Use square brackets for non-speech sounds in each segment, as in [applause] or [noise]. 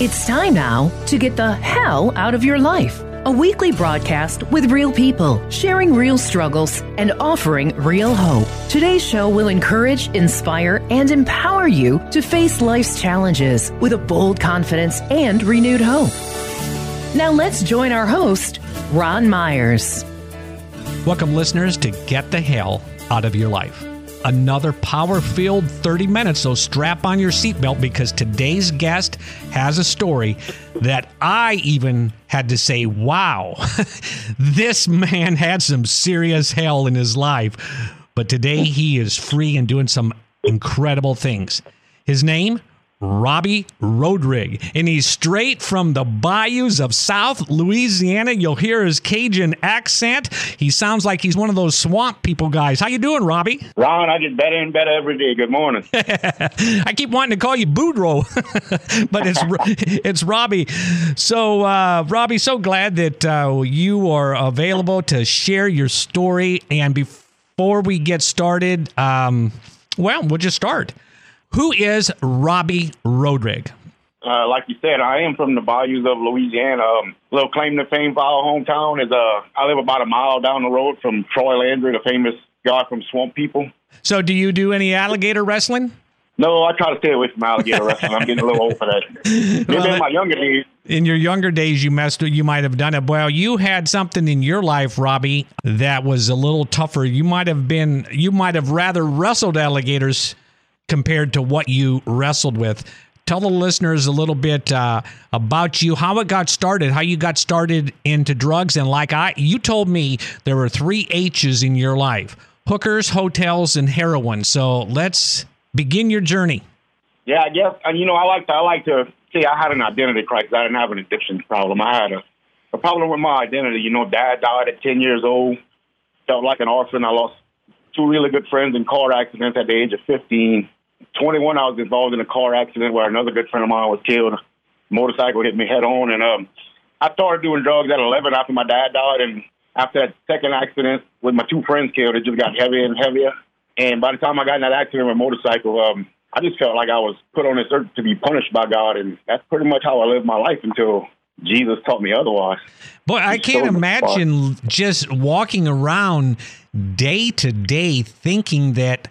It's time now to get the hell out of your life. A weekly broadcast with real people, sharing real struggles and offering real hope. Today's show will encourage, inspire, and empower you to face life's challenges with a bold confidence and renewed hope. Now let's join our host, Ron Myers. Welcome, listeners, to Get the Hell Out of Your Life another power filled 30 minutes. So strap on your seatbelt because today's guest has a story that I even had to say, wow, [laughs] this man had some serious hell in his life. But today he is free and doing some incredible things. His name, Robbie Rodrig. And he's straight from the bayous of South Louisiana. You'll hear his Cajun accent. He sounds like he's one of those swamp people guys. How you doing, Robbie? Ron, I get better and better every day. Good morning. [laughs] I keep wanting to call you Boudreaux, [laughs] but it's [laughs] it's Robbie. So, uh, Robbie, so glad that uh, you are available to share your story. And before we get started, um, well, we'll just start. Who is Robbie Rodrig? Uh, like you said, I am from the bayous of Louisiana. Um, little claim to fame for our hometown is uh, I live about a mile down the road from Troy Landry, the famous guy from Swamp People. So, do you do any alligator wrestling? No, I try to stay away from alligator [laughs] wrestling. I'm getting a little old for that. [laughs] Maybe well, in my younger days. In your younger days, you messed. You might have done it. Well, you had something in your life, Robbie, that was a little tougher. You might have been. You might have rather wrestled alligators compared to what you wrestled with. Tell the listeners a little bit uh, about you, how it got started, how you got started into drugs, and like I, you told me there were three H's in your life: hookers, hotels, and heroin. So let's begin your journey. Yeah, I guess, and you know, I like to, I like to see. I had an identity crisis. I didn't have an addiction problem. I had a, a problem with my identity. You know, dad died at ten years old. Felt like an orphan. I lost two really good friends in car accidents at the age of fifteen 21, I was involved in a car accident where another good friend of mine was killed. A motorcycle hit me head on, and um, I started doing drugs at 11 after my dad died. And after that second accident with my two friends killed, it just got heavier and heavier. And by the time I got in that accident with a motorcycle, um, I just felt like I was put on this earth to be punished by God, and that's pretty much how I lived my life until Jesus taught me otherwise. Boy, I can't imagine just walking around day to day thinking that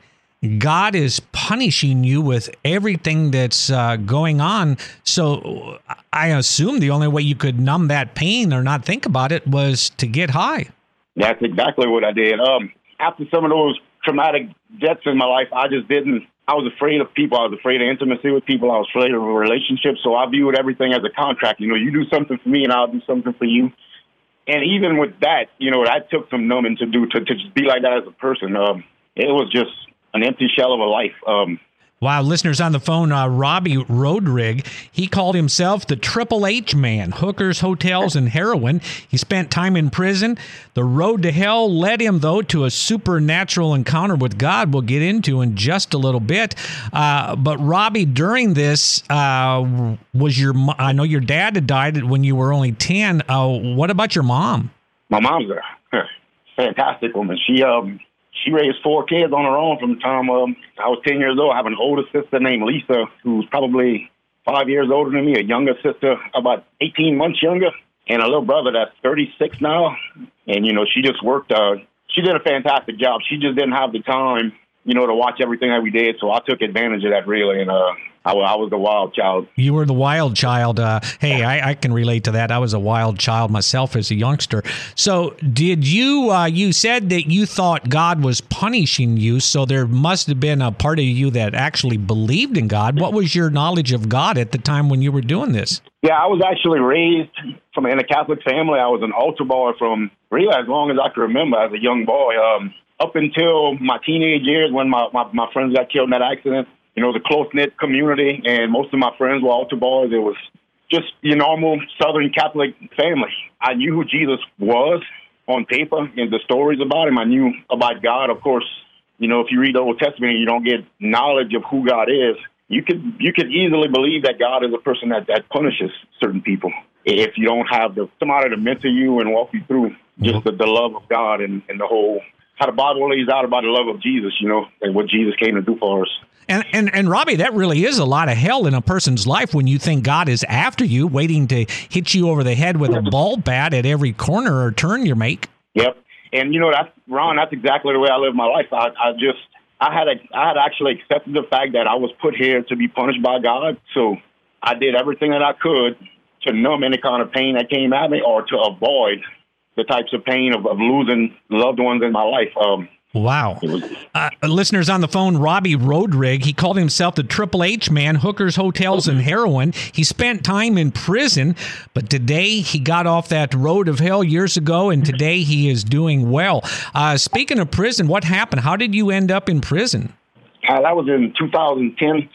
God is punishing you with everything that's uh, going on. So I assume the only way you could numb that pain or not think about it was to get high. That's exactly what I did. Um, after some of those traumatic deaths in my life, I just didn't. I was afraid of people. I was afraid of intimacy with people. I was afraid of relationships. So I viewed everything as a contract. You know, you do something for me, and I'll do something for you. And even with that, you know, that took some numbing to do to, to just be like that as a person. Um, it was just an empty shell of a life. Um, Wow, listeners on the phone, uh, Robbie Rodrig, he called himself the Triple H man, hookers, hotels, and heroin. He spent time in prison. The road to hell led him, though, to a supernatural encounter with God we'll get into in just a little bit. Uh, but, Robbie, during this, uh, was your, I know your dad had died when you were only 10. Uh, what about your mom? My mom's a fantastic woman. She, um, she raised four kids on her own from the time um, I was 10 years old. I have an older sister named Lisa, who's probably five years older than me, a younger sister about 18 months younger, and a little brother that's 36 now. And, you know, she just worked, uh, she did a fantastic job. She just didn't have the time, you know, to watch everything that we did. So I took advantage of that really. And, uh, I, I was the wild child. You were the wild child. Uh, hey, I, I, can relate to that. I was a wild child myself as a youngster. So, did you? Uh, you said that you thought God was punishing you. So there must have been a part of you that actually believed in God. What was your knowledge of God at the time when you were doing this? Yeah, I was actually raised from in a Catholic family. I was an altar boy from really as long as I can remember as a young boy. Um, up until my teenage years when my, my, my friends got killed in that accident you know, the close knit community, and most of my friends were altar boys. It was just your normal Southern Catholic family. I knew who Jesus was on paper and the stories about him. I knew about God. Of course, you know, if you read the Old Testament and you don't get knowledge of who God is, you could you could easily believe that God is a person that, that punishes certain people if you don't have the somebody to mentor you and walk you through just the, the love of God and, and the whole how the Bible lays out about the love of Jesus, you know, and what Jesus came to do for us. And, and and Robbie, that really is a lot of hell in a person's life when you think God is after you, waiting to hit you over the head with a ball bat at every corner or turn you make. Yep. And you know that's Ron. That's exactly the way I live my life. I, I just I had I had actually accepted the fact that I was put here to be punished by God. So I did everything that I could to numb any kind of pain that came at me, or to avoid the types of pain of, of losing loved ones in my life. Um, Wow. Uh, listeners on the phone, Robbie Rodrig, he called himself the Triple H man, hookers, hotels, and heroin. He spent time in prison, but today he got off that road of hell years ago, and today he is doing well. Uh, speaking of prison, what happened? How did you end up in prison? Uh, that was in 2010.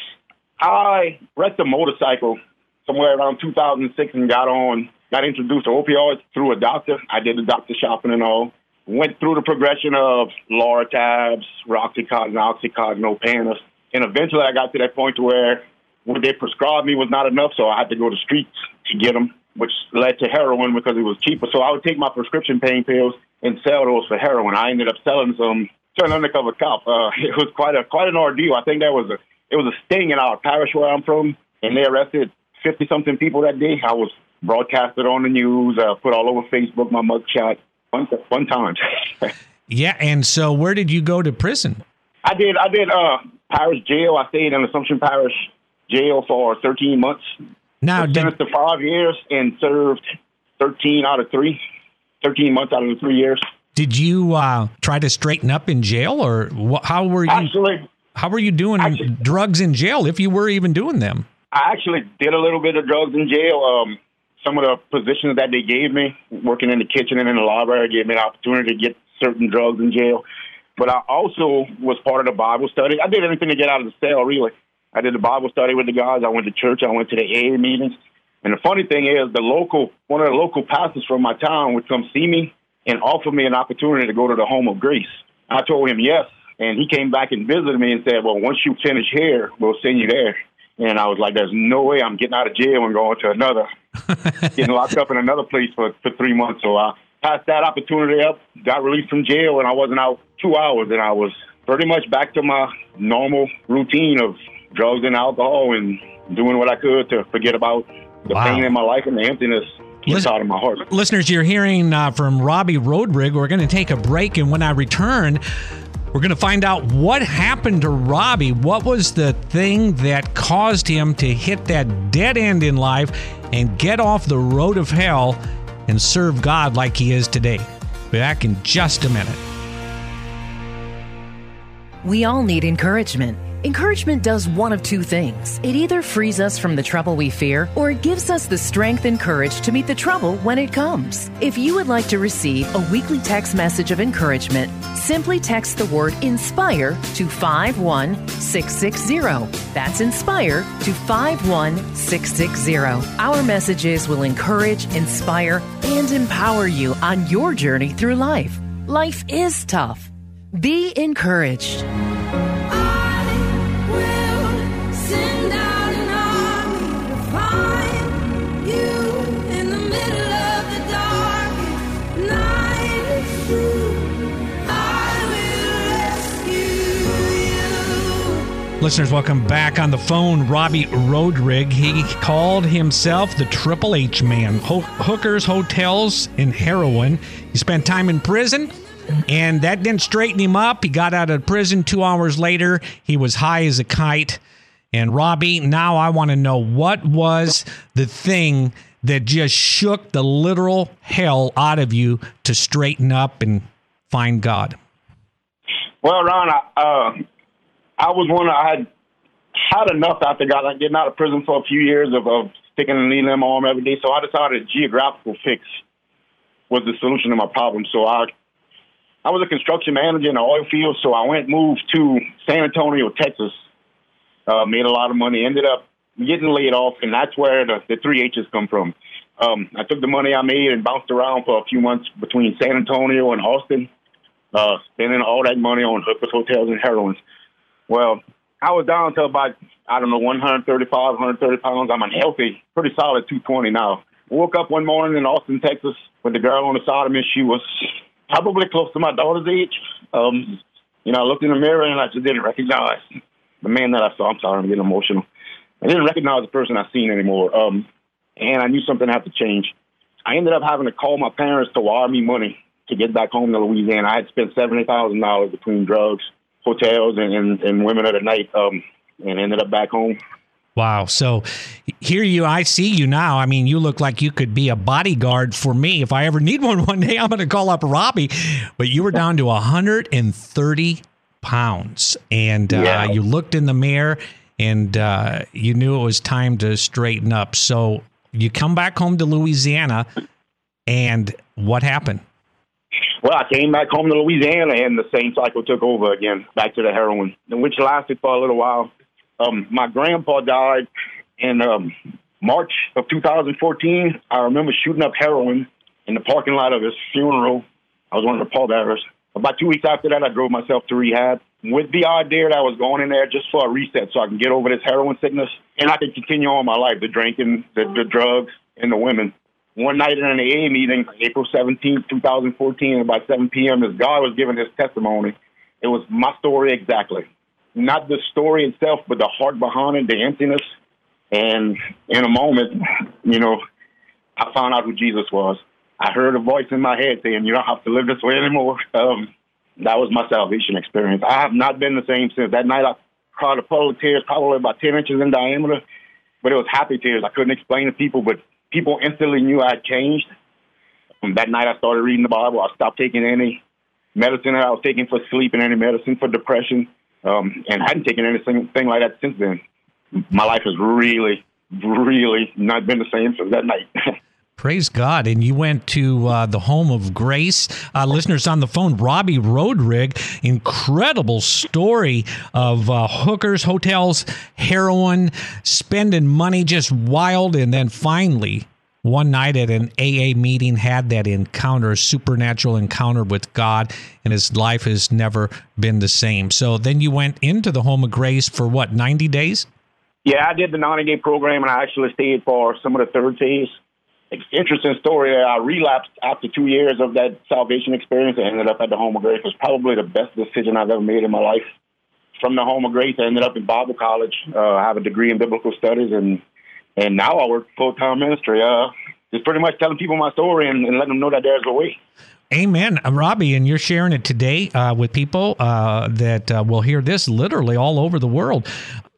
I wrecked a motorcycle somewhere around 2006 and got on, got introduced to opioids through a doctor. I did the doctor shopping and all went through the progression of Lortabs, Roxycontin, Oxycontin, Opana, and eventually I got to that point where what they prescribed me was not enough, so I had to go to streets to get them, which led to heroin because it was cheaper. So I would take my prescription pain pills and sell those for heroin. I ended up selling some to an undercover cop. Uh, [laughs] it was quite a quite an ordeal. I think that was a it was a sting in our parish where I'm from, and they arrested fifty something people that day. I was broadcasted on the news, uh, put all over Facebook, my mugshot fun, fun times. [laughs] yeah, and so where did you go to prison? I did. I did uh, parish jail. I stayed in Assumption Parish jail for 13 months. Now, I sentenced to five years and served 13 out of three. 13 months out of the three years. Did you uh, try to straighten up in jail, or wh- how were you? Actually, how were you doing actually, drugs in jail, if you were even doing them? I actually did a little bit of drugs in jail. Um, some of the positions that they gave me, working in the kitchen and in the library, gave me an opportunity to get certain drugs in jail. But I also was part of the Bible study. I did anything to get out of the cell, really. I did the Bible study with the guys. I went to church. I went to the AA meetings. And the funny thing is, the local, one of the local pastors from my town would come see me and offer me an opportunity to go to the home of grace. I told him yes. And he came back and visited me and said, well, once you finish here, we'll send you there. And I was like, there's no way I'm getting out of jail and going to another, [laughs] getting locked up in another place for, for three months. So I passed that opportunity up, got released from jail, and I wasn't out two hours. And I was pretty much back to my normal routine of drugs and alcohol and doing what I could to forget about the wow. pain in my life and the emptiness inside of my heart. Listeners, you're hearing uh, from Robbie Rodrig. We're going to take a break, and when I return, we're going to find out what happened to Robbie. What was the thing that caused him to hit that dead end in life and get off the road of hell and serve God like he is today? Back in just a minute. We all need encouragement. Encouragement does one of two things. It either frees us from the trouble we fear, or it gives us the strength and courage to meet the trouble when it comes. If you would like to receive a weekly text message of encouragement, simply text the word INSPIRE to 51660. That's INSPIRE to 51660. Our messages will encourage, inspire, and empower you on your journey through life. Life is tough. Be encouraged. Listeners, welcome back on the phone. Robbie Rodrig. He called himself the Triple H Man. Ho- hookers, hotels, and heroin. He spent time in prison, and that didn't straighten him up. He got out of prison two hours later. He was high as a kite. And Robbie, now I want to know what was the thing that just shook the literal hell out of you to straighten up and find God? Well, Ron, uh, I was one. I had had enough after got like getting out of prison for a few years of, of sticking a needle in my arm every day. So I decided geographical fix was the solution to my problem. So I I was a construction manager in the oil field. So I went moved to San Antonio, Texas. Uh, made a lot of money. Ended up getting laid off, and that's where the, the three H's come from. Um, I took the money I made and bounced around for a few months between San Antonio and Austin, uh, spending all that money on hookers, hotels, and heroin. Well, I was down to about, I don't know, 135, 130 pounds. I'm unhealthy, pretty solid 220 now. Woke up one morning in Austin, Texas, with the girl on the side of me. She was probably close to my daughter's age. Um, you know, I looked in the mirror and I just didn't recognize the man that I saw. I'm sorry, I'm getting emotional. I didn't recognize the person I seen anymore. Um, and I knew something had to change. I ended up having to call my parents to wire me money to get back home to Louisiana. I had spent seventy thousand dollars between drugs, hotels, and, and, and women of the night, um, and ended up back home. Wow. So here you, I see you now. I mean, you look like you could be a bodyguard for me. If I ever need one [laughs] one day, I'm going to call up Robbie. But you were down to 130 pounds, and uh, yeah. you looked in the mirror, and uh, you knew it was time to straighten up. So you come back home to Louisiana, and what happened? Well, I came back home to Louisiana, and the same cycle took over again, back to the heroin, which lasted for a little while. Um, my grandpa died in um, March of 2014. I remember shooting up heroin in the parking lot of his funeral. I was one of the pallbearers. About two weeks after that, I drove myself to rehab with the idea that I was going in there just for a reset so I can get over this heroin sickness and I can continue on my life, the drinking, the, the drugs, and the women. One night in an AA meeting, April 17, 2014, about 7 p.m., as God was giving his testimony, it was my story exactly. Not the story itself, but the heart behind it, the emptiness. And in a moment, you know, I found out who Jesus was. I heard a voice in my head saying, "You don't have to live this way anymore." Um, that was my salvation experience. I have not been the same since that night. I cried a puddle of tears, probably about ten inches in diameter, but it was happy tears. I couldn't explain to people, but people instantly knew I had changed. That night, I started reading the Bible. I stopped taking any medicine that I was taking for sleep and any medicine for depression, um, and hadn't taken anything like that since then. My life has really, really not been the same since that night. [laughs] Praise God. And you went to uh, the home of grace. Uh, listeners on the phone, Robbie Rodrig, incredible story of uh, hookers, hotels, heroin, spending money just wild. And then finally, one night at an AA meeting, had that encounter, supernatural encounter with God, and his life has never been the same. So then you went into the home of grace for what, 90 days? Yeah, I did the 90 day program and I actually stayed for some of the third phase interesting story. I relapsed after two years of that salvation experience. I ended up at the Home of Grace. It was probably the best decision I've ever made in my life. From the Home of Grace, I ended up in Bible college. Uh, I have a degree in biblical studies, and and now I work full time ministry. Uh, just pretty much telling people my story and, and letting them know that there's a way. Amen, uh, Robbie, and you're sharing it today uh, with people uh, that uh, will hear this literally all over the world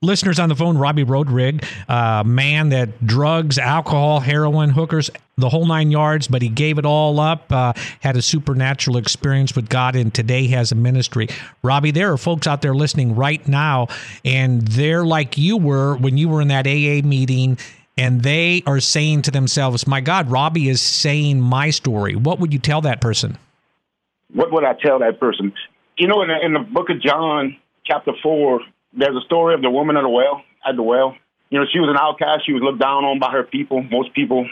listeners on the phone, Robbie Rodrig, uh, man that drugs, alcohol, heroin, hookers, the whole nine yards, but he gave it all up, uh, had a supernatural experience with God, and today has a ministry. Robbie, there are folks out there listening right now, and they're like you were when you were in that AA meeting. And they are saying to themselves, My God, Robbie is saying my story. What would you tell that person? What would I tell that person? You know, in the, in the book of John, chapter 4, there's a story of the woman at the well, at the well. You know, she was an outcast. She was looked down on by her people. Most people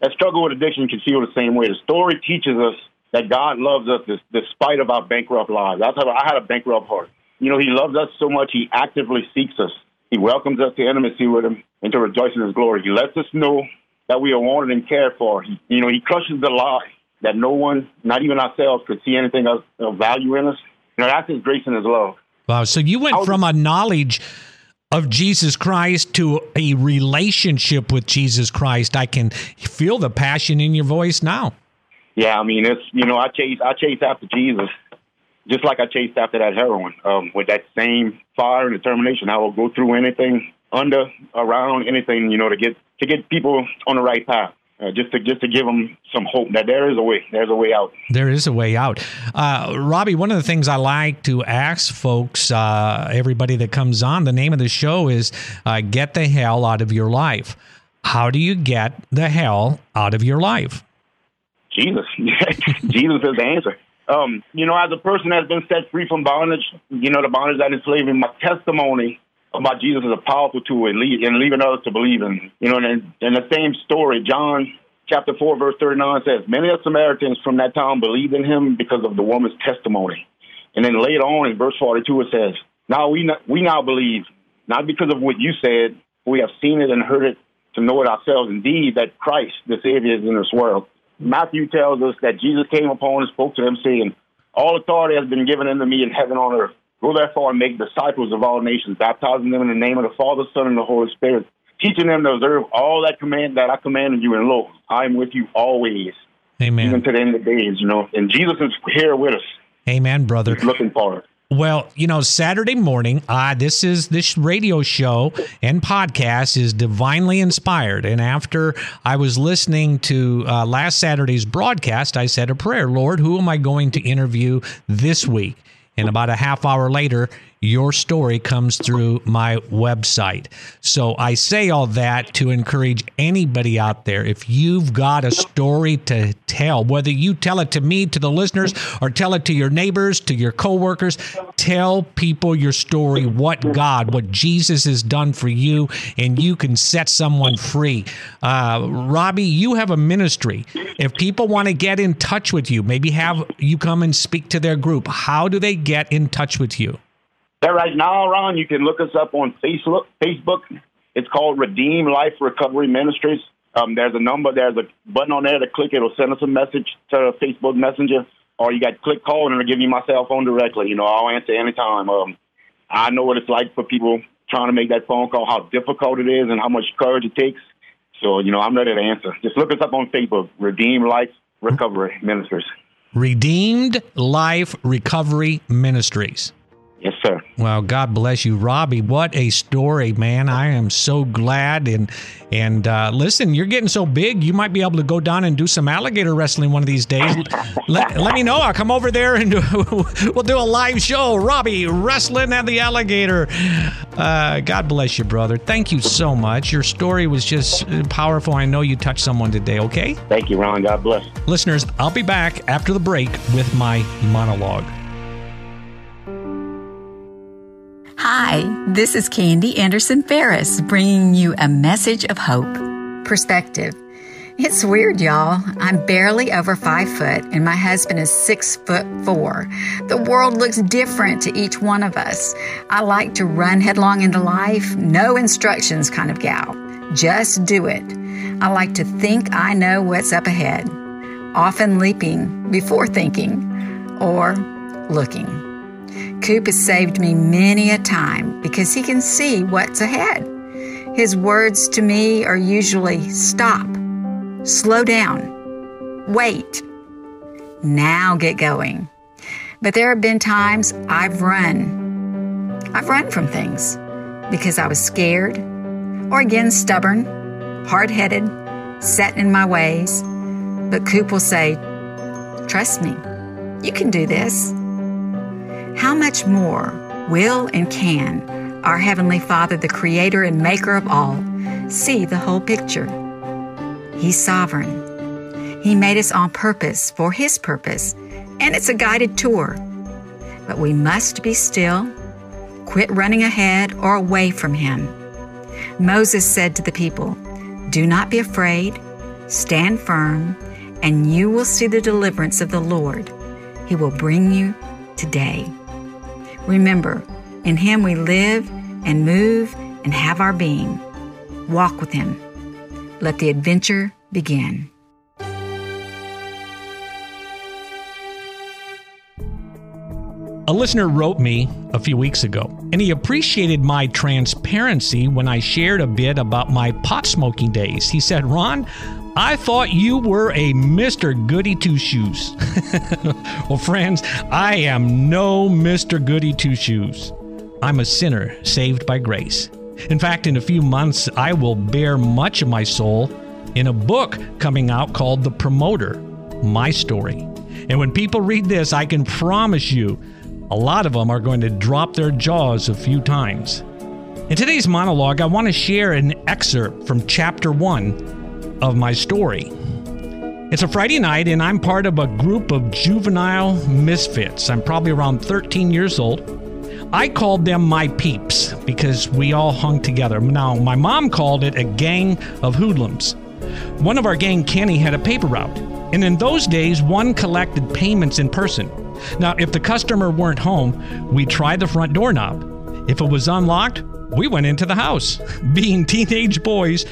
that struggle with addiction can feel the same way. The story teaches us that God loves us despite of our bankrupt lives. I, I had a bankrupt heart. You know, He loves us so much, He actively seeks us. He welcomes us to intimacy with Him and to rejoice in His glory. He lets us know that we are wanted and cared for. He, you know, He crushes the lie that no one, not even ourselves, could see anything of, of value in us. You know, that's His grace and His love. Wow. So you went from a knowledge of Jesus Christ to a relationship with Jesus Christ. I can feel the passion in your voice now. Yeah, I mean, it's you know, I chase I chase after Jesus, just like I chased after that heroin, um, with that same fire and determination. I will go through anything, under, around anything, you know, to get to get people on the right path uh, just to just to give them some hope that there is a way. There's a way out. There is a way out. Uh, Robbie, one of the things I like to ask folks, uh, everybody that comes on, the name of the show is uh, "Get the Hell Out of Your Life." How do you get the hell out of your life? Jesus, [laughs] Jesus is the answer. Um, you know, as a person that's been set free from bondage, you know, the bondage that enslaved me, my testimony about Jesus is a powerful tool in, lead, in leading others to believe in. You know, and in the same story, John chapter 4, verse 39 says, Many of the Samaritans from that town believed in him because of the woman's testimony. And then later on in verse 42, it says, Now we, we now believe, not because of what you said, we have seen it and heard it to know it ourselves, indeed, that Christ, the Savior, is in this world. Matthew tells us that Jesus came upon and spoke to them, saying, All authority has been given unto me in heaven and on earth. Go therefore and make disciples of all nations, baptizing them in the name of the Father, Son, and the Holy Spirit, teaching them to observe all that command that I commanded you. And lo, I am with you always, Amen. even to the end of the days. You know, and Jesus is here with us. Amen, brother. He's looking for us. Well, you know, Saturday morning, uh, this is this radio show and podcast is divinely inspired. And after I was listening to uh, last Saturday's broadcast, I said a prayer, Lord, who am I going to interview this week? And about a half hour later, your story comes through my website. So I say all that to encourage anybody out there. If you've got a story to tell, whether you tell it to me, to the listeners, or tell it to your neighbors, to your coworkers, tell people your story, what God, what Jesus has done for you, and you can set someone free. Uh, Robbie, you have a ministry. If people want to get in touch with you, maybe have you come and speak to their group, how do they get in touch with you? That right now, Ron, you can look us up on Facebook. Facebook. It's called Redeem Life Recovery Ministries. Um, there's a number, there's a button on there to click. It'll send us a message to Facebook Messenger, or you got click call and it'll give you my cell phone directly. You know, I'll answer anytime. Um, I know what it's like for people trying to make that phone call, how difficult it is, and how much courage it takes. So, you know, I'm ready to answer. Just look us up on Facebook, Redeem Life Recovery Ministries. Redeemed Life Recovery Ministries. Yes, sir. Well, God bless you, Robbie. What a story, man! I am so glad. And and uh, listen, you're getting so big, you might be able to go down and do some alligator wrestling one of these days. let, let me know. I'll come over there and do, [laughs] we'll do a live show. Robbie wrestling at the alligator. Uh, God bless you, brother. Thank you so much. Your story was just powerful. I know you touched someone today. Okay. Thank you, Ron. God bless. Listeners, I'll be back after the break with my monologue. Hi, this is Candy Anderson Ferris bringing you a message of hope. Perspective. It's weird, y'all. I'm barely over five foot and my husband is six foot four. The world looks different to each one of us. I like to run headlong into life, no instructions kind of gal. Just do it. I like to think I know what's up ahead, often leaping before thinking or looking. Coop has saved me many a time because he can see what's ahead. His words to me are usually stop, slow down, wait, now get going. But there have been times I've run. I've run from things because I was scared or again stubborn, hard headed, set in my ways. But Coop will say, Trust me, you can do this. How much more will and can our Heavenly Father, the Creator and Maker of all, see the whole picture? He's sovereign. He made us on purpose for His purpose, and it's a guided tour. But we must be still, quit running ahead or away from Him. Moses said to the people, Do not be afraid, stand firm, and you will see the deliverance of the Lord. He will bring you today. Remember, in Him we live and move and have our being. Walk with Him. Let the adventure begin. A listener wrote me a few weeks ago, and he appreciated my transparency when I shared a bit about my pot smoking days. He said, Ron, I thought you were a Mr. Goody Two Shoes. [laughs] well, friends, I am no Mr. Goody Two Shoes. I'm a sinner saved by grace. In fact, in a few months, I will bear much of my soul in a book coming out called The Promoter My Story. And when people read this, I can promise you a lot of them are going to drop their jaws a few times. In today's monologue, I want to share an excerpt from chapter one of my story. It's a Friday night, and I'm part of a group of juvenile misfits. I'm probably around 13 years old. I called them my peeps because we all hung together. Now, my mom called it a gang of hoodlums. One of our gang, Kenny, had a paper route, and in those days, one collected payments in person. Now, if the customer weren't home, we tried the front doorknob. If it was unlocked, we went into the house. [laughs] Being teenage boys,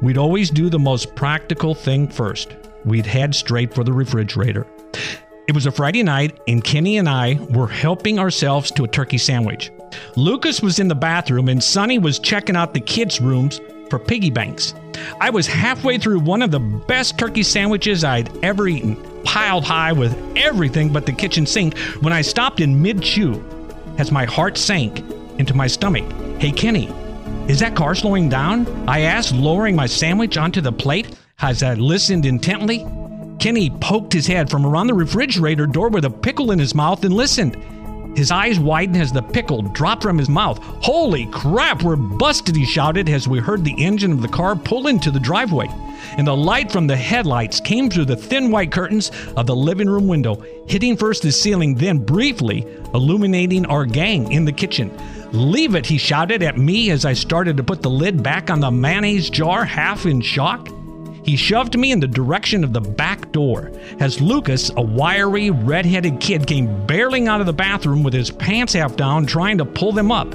we'd always do the most practical thing first. We'd head straight for the refrigerator. It was a Friday night, and Kenny and I were helping ourselves to a turkey sandwich. Lucas was in the bathroom, and Sonny was checking out the kids' rooms for piggy banks. I was halfway through one of the best turkey sandwiches I'd ever eaten, piled high with everything but the kitchen sink, when I stopped in mid chew as my heart sank into my stomach. Hey, Kenny, is that car slowing down? I asked, lowering my sandwich onto the plate as I listened intently. Kenny poked his head from around the refrigerator door with a pickle in his mouth and listened. His eyes widened as the pickle dropped from his mouth. Holy crap, we're busted, he shouted as we heard the engine of the car pull into the driveway. And the light from the headlights came through the thin white curtains of the living room window, hitting first the ceiling, then briefly illuminating our gang in the kitchen. Leave it, he shouted at me as I started to put the lid back on the mayonnaise jar, half in shock. He shoved me in the direction of the back door as Lucas, a wiry, red-headed kid, came barreling out of the bathroom with his pants half down, trying to pull them up.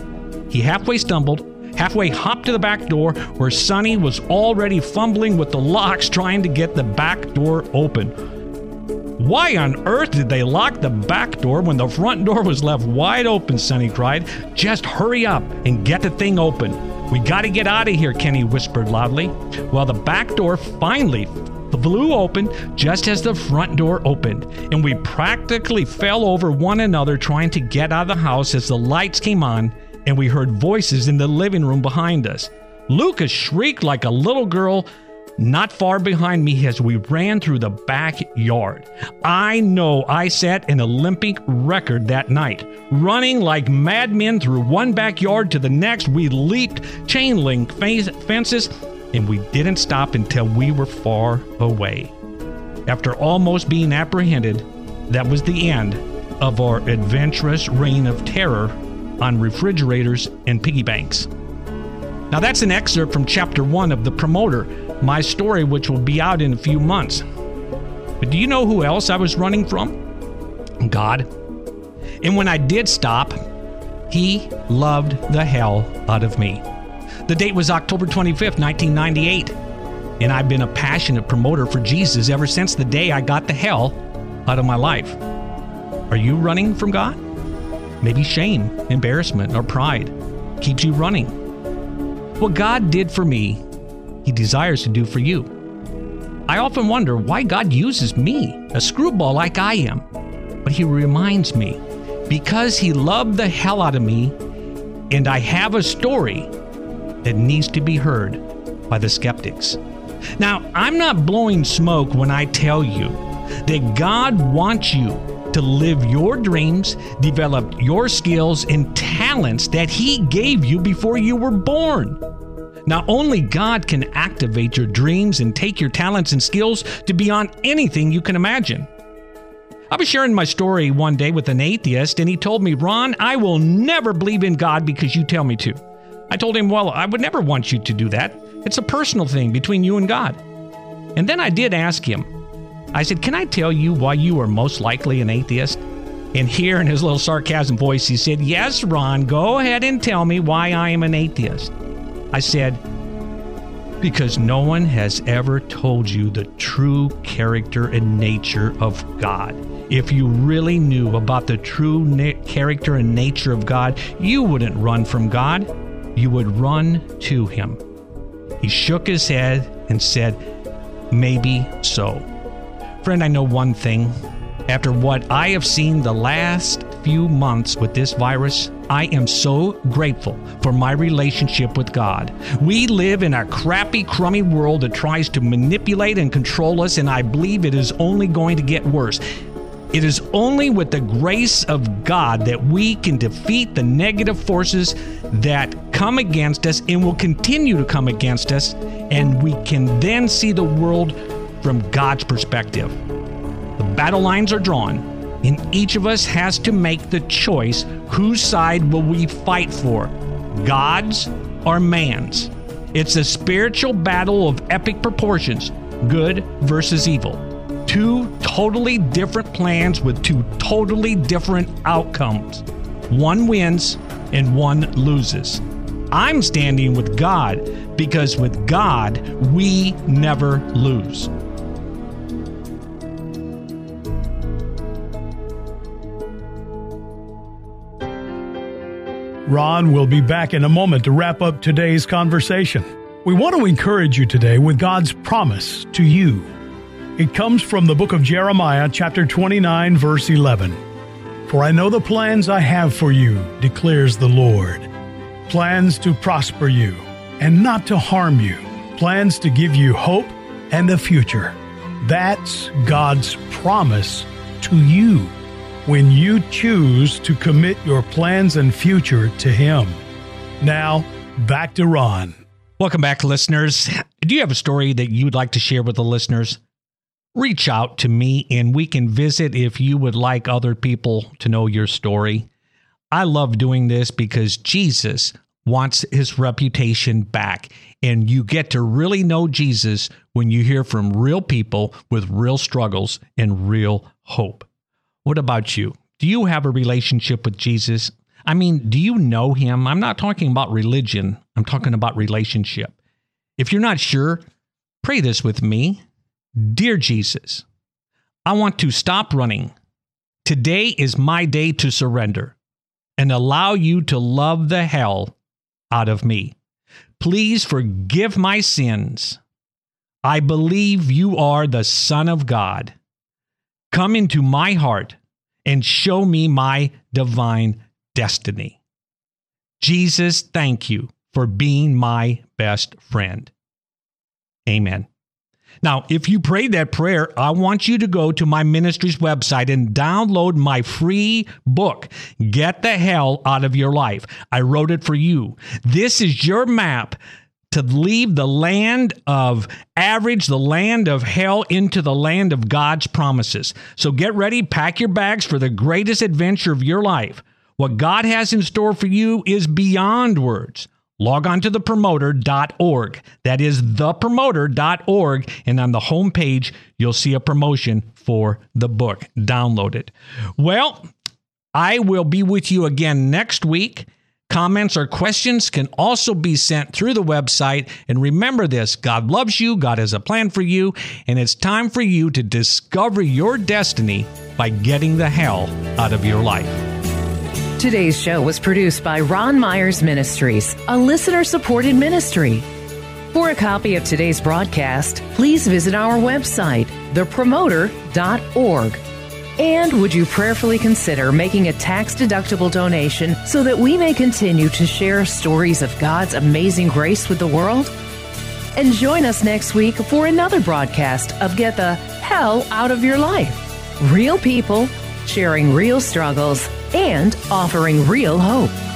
He halfway stumbled, halfway hopped to the back door where Sonny was already fumbling with the locks trying to get the back door open. Why on earth did they lock the back door when the front door was left wide open? Sonny cried. Just hurry up and get the thing open. We gotta get out of here, Kenny whispered loudly. Well, the back door finally flew open just as the front door opened, and we practically fell over one another trying to get out of the house as the lights came on and we heard voices in the living room behind us. Lucas shrieked like a little girl not far behind me as we ran through the backyard. I know I set an Olympic record that night. Running like madmen through one backyard to the next, we leaped chain link fences and we didn't stop until we were far away. After almost being apprehended, that was the end of our adventurous reign of terror on refrigerators and piggy banks. Now, that's an excerpt from chapter one of The Promoter, my story, which will be out in a few months. But do you know who else I was running from? God. And when I did stop, He loved the hell out of me. The date was October 25th, 1998. And I've been a passionate promoter for Jesus ever since the day I got the hell out of my life. Are you running from God? Maybe shame, embarrassment, or pride keeps you running. What God did for me, He desires to do for you. I often wonder why God uses me, a screwball like I am. But He reminds me because He loved the hell out of me, and I have a story that needs to be heard by the skeptics. Now, I'm not blowing smoke when I tell you that God wants you to live your dreams, develop your skills and talents that He gave you before you were born. Not only God can activate your dreams and take your talents and skills to beyond anything you can imagine. I was sharing my story one day with an atheist, and he told me, Ron, I will never believe in God because you tell me to. I told him, Well, I would never want you to do that. It's a personal thing between you and God. And then I did ask him, I said, Can I tell you why you are most likely an atheist? And here in his little sarcasm voice, he said, Yes, Ron, go ahead and tell me why I am an atheist. I said, Because no one has ever told you the true character and nature of God. If you really knew about the true na- character and nature of God, you wouldn't run from God, you would run to Him. He shook his head and said, Maybe so. Friend, I know one thing. After what I have seen the last few months with this virus, I am so grateful for my relationship with God. We live in a crappy, crummy world that tries to manipulate and control us, and I believe it is only going to get worse. It is only with the grace of God that we can defeat the negative forces that come against us and will continue to come against us, and we can then see the world from God's perspective. The battle lines are drawn, and each of us has to make the choice whose side will we fight for God's or man's? It's a spiritual battle of epic proportions good versus evil. Two totally different plans with two totally different outcomes. One wins and one loses. I'm standing with God because with God, we never lose. Ron will be back in a moment to wrap up today's conversation. We want to encourage you today with God's promise to you. It comes from the book of Jeremiah, chapter 29, verse 11. For I know the plans I have for you, declares the Lord plans to prosper you and not to harm you, plans to give you hope and a future. That's God's promise to you when you choose to commit your plans and future to Him. Now, back to Ron. Welcome back, listeners. Do you have a story that you would like to share with the listeners? Reach out to me and we can visit if you would like other people to know your story. I love doing this because Jesus wants his reputation back. And you get to really know Jesus when you hear from real people with real struggles and real hope. What about you? Do you have a relationship with Jesus? I mean, do you know him? I'm not talking about religion, I'm talking about relationship. If you're not sure, pray this with me Dear Jesus, I want to stop running. Today is my day to surrender and allow you to love the hell out of me. Please forgive my sins. I believe you are the Son of God. Come into my heart and show me my divine destiny. Jesus, thank you for being my best friend. Amen. Now, if you prayed that prayer, I want you to go to my ministry's website and download my free book, Get the Hell Out of Your Life. I wrote it for you. This is your map to leave the land of average, the land of hell, into the land of God's promises. So get ready, pack your bags for the greatest adventure of your life. What God has in store for you is beyond words log on to thepromoter.org. That is thepromoter.org. And on the homepage, you'll see a promotion for the book. Download it. Well, I will be with you again next week. Comments or questions can also be sent through the website. And remember this God loves you, God has a plan for you, and it's time for you to discover your destiny by getting the hell out of your life. Today's show was produced by Ron Myers Ministries, a listener supported ministry. For a copy of today's broadcast, please visit our website, thepromoter.org. And would you prayerfully consider making a tax deductible donation so that we may continue to share stories of God's amazing grace with the world? And join us next week for another broadcast of Get the Hell Out of Your Life. Real people sharing real struggles and offering real hope.